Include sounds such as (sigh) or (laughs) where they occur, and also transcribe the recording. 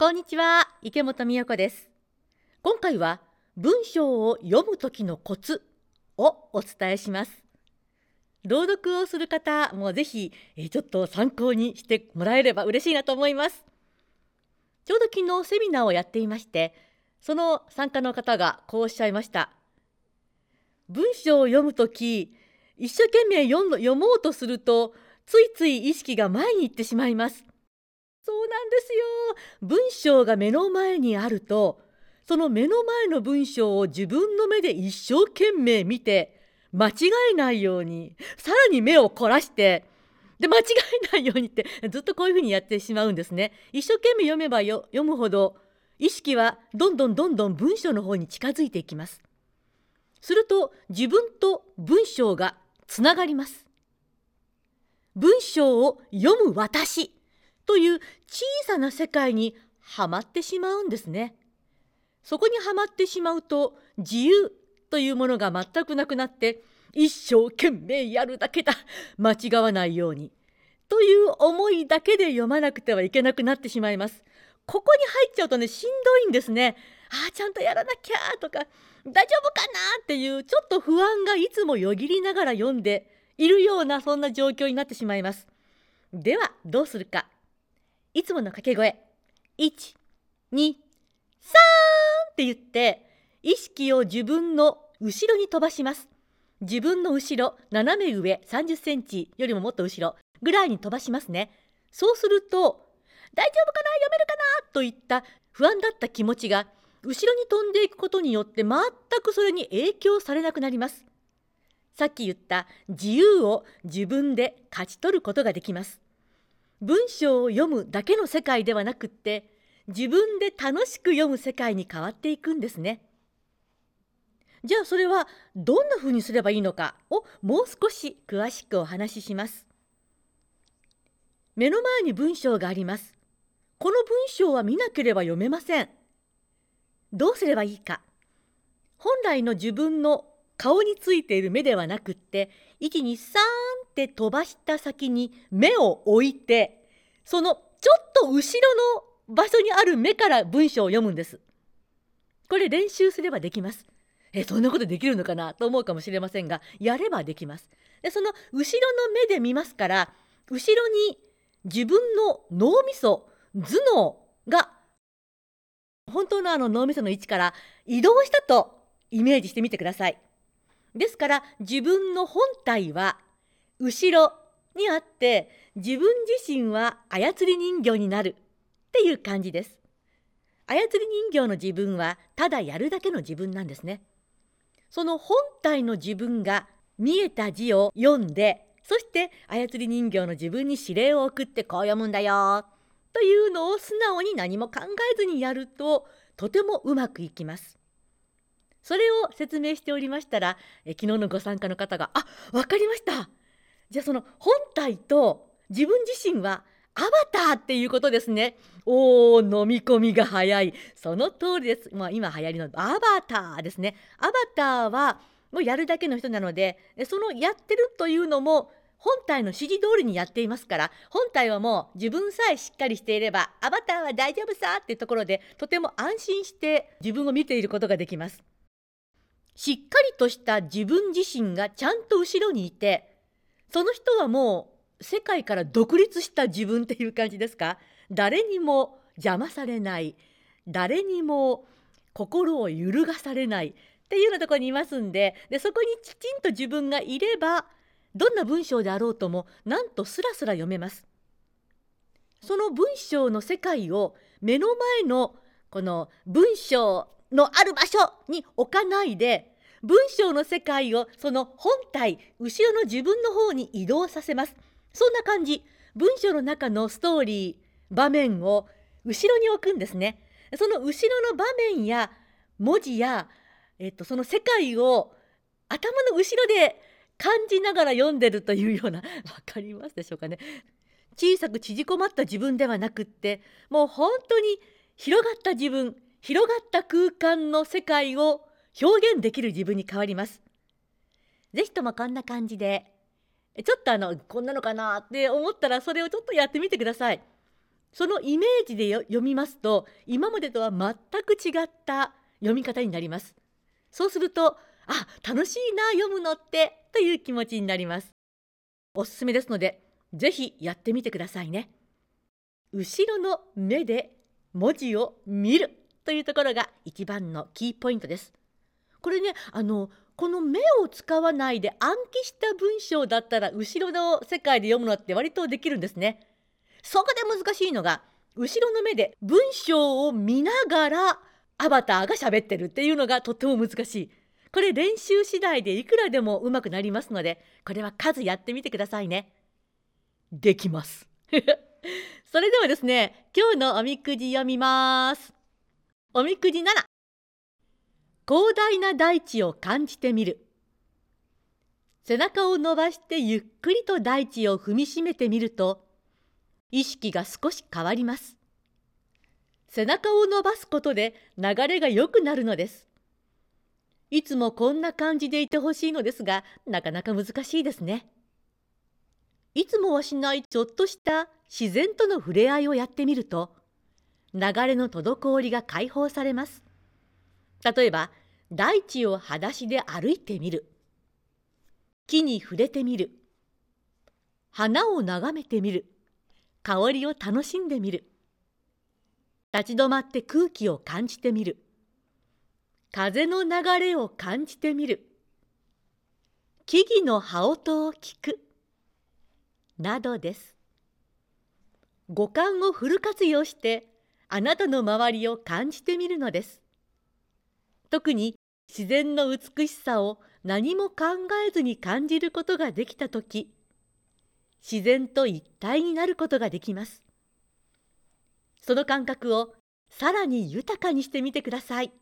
こんにちは池本美代子です。今回は文章を読む時のコツをお伝えします。朗読をする方もぜひちょっと参考にしてもらえれば嬉しいなと思います。ちょうど昨日セミナーをやっていましてその参加の方がこうおっしゃいました。文章を読む時一生懸命読もうとするとついつい意識が前に行ってしまいます。なんですよ文章が目の前にあるとその目の前の文章を自分の目で一生懸命見て間違えないようにさらに目を凝らしてで間違えないようにってずっとこういうふうにやってしまうんですね。一生懸命読めば読むほど意識はどんどんどんどん文章の方に近づいていきます。すると自分と文章がつながります。文章を読む私という小さな世界にはまってしまうんですね。そこにはまってしまうと自由というものが全くなくなって一生懸命やるだけだ間違わないようにという思いだけで読まなくてはいけなくなってしまいます。ここに入っちゃうとねしんどいんですね。ああちゃんとやらなきゃとか大丈夫かなっていうちょっと不安がいつもよぎりながら読んでいるようなそんな状況になってしまいます。ではどうするか。いつもの掛け声。123って言って意識を自分の後ろに飛ばします。自分の後ろ斜め上30センチよりももっと後ろぐらいに飛ばしますね。そうすると大丈夫かな？読めるかな？といった不安だった気持ちが後ろに飛んでいくことによって全くそれに影響されなくなります。さっき言った自由を自分で勝ち取ることができます。文章を読むだけの世界ではなくって自分で楽しく読む世界に変わっていくんですね。じゃあそれはどんな風にすればいいのかをもう少し詳しくお話しします。目の前に文章があります。この文章は見なければ読めません。どうすればいいか。本来の自分の顔についている目ではなくって123って飛ばした先に目を置いてそのちょっと後ろの場所にある目から文章を読むんです。これ練習すればできます。えそんなことできるのかなと思うかもしれませんがやればできます。でその後ろの目で見ますから後ろに自分の脳みそ頭脳が本当のあの脳みその位置から移動したとイメージしてみてください。ですから自分の本体は後ろにあって自分自身は操り人形になるっていう感じです。操り人形の自分はただやるだけの自分なんですね。その本体の自分が見えた字を読んでそして操り人形の自分に指令を送ってこう読むんだよというのを素直に何も考えずにやるととてもうまくいきます。それを説明しておりましたらえ昨日のご参加の方が「あ分かりました」じゃあその本体と自分自身はアバターっていうことですね。おお飲み込みが早い。その通りです。まあ今流行りのアバターですね。アバターはもうやるだけの人なので、そのやってるというのも本体の指示通りにやっていますから本体はもう自分さえしっかりしていればアバターは大丈夫さっていうところでとても安心して自分を見ていることができます。しっかりとした自分自身がちゃんと後ろにいてその人はもう世界から独立した自分っていう感じですか？誰にも邪魔されない。誰にも心を揺るがされない。っていうようなところにいますんででそこにきちんと自分がいればどんな文章であろうともなんとスラスラ読めます。その文章の世界を目の前のこの文章のある場所に置かないで文章の世界をその本体後ろの自分の方に移動させます。そんな感じ。文章の中のストーリー場面を後ろに置くんですね。その後ろの場面や文字や、えっと、その世界を頭の後ろで感じながら読んでるというような (laughs) 分かりますでしょうかね。小さく縮こまった自分ではなくってもう本当に広がった自分広がった空間の世界を表現できる自分に変わります。ぜひともこんな感じでちょっとあのこんなのかなって思ったらそれをちょっとやってみてください。そのイメージで読みますと今までとは全く違った読み方になりますそうするとあ楽しいな読むのってという気持ちになりますおすすめですのでぜひやってみてくださいね後ろの目で文字を見るというところが一番のキーポイントですこれねあのこの目を使わないで暗記した文章だったら後ろの世界で読むのって割とできるんですね。そこで難しいのが後ろの目で文章を見ながらアバターが喋ってるっていうのがとっても難しい。これ練習次第でいくらでも上手くなりますのでこれは数やってみてくださいね。できます。(laughs) それではですね今日のおみくじ読みます。おみくじ7広大な大地を感じてみる。背中を伸ばしてゆっくりと大地を踏みしめてみると意識が少し変わります。背中を伸ばすことで流れが良くなるのです。いつもこんな感じでいてほしいのですがなかなか難しいですね。いつもはしないちょっとした自然との触れ合いをやってみると流れの滞りが解放されます。例えば大地を裸足で歩いてみる。木に触れてみる。花を眺めてみる。香りを楽しんでみる。立ち止まって空気を感じてみる。風の流れを感じてみる。木々の葉音を聞く。などです。五感をフル活用してあなたの周りを感じてみるのです。特に自然の美しさを何も考えずに感じることができた時自然と一体になることができますその感覚をさらに豊かにしてみてください。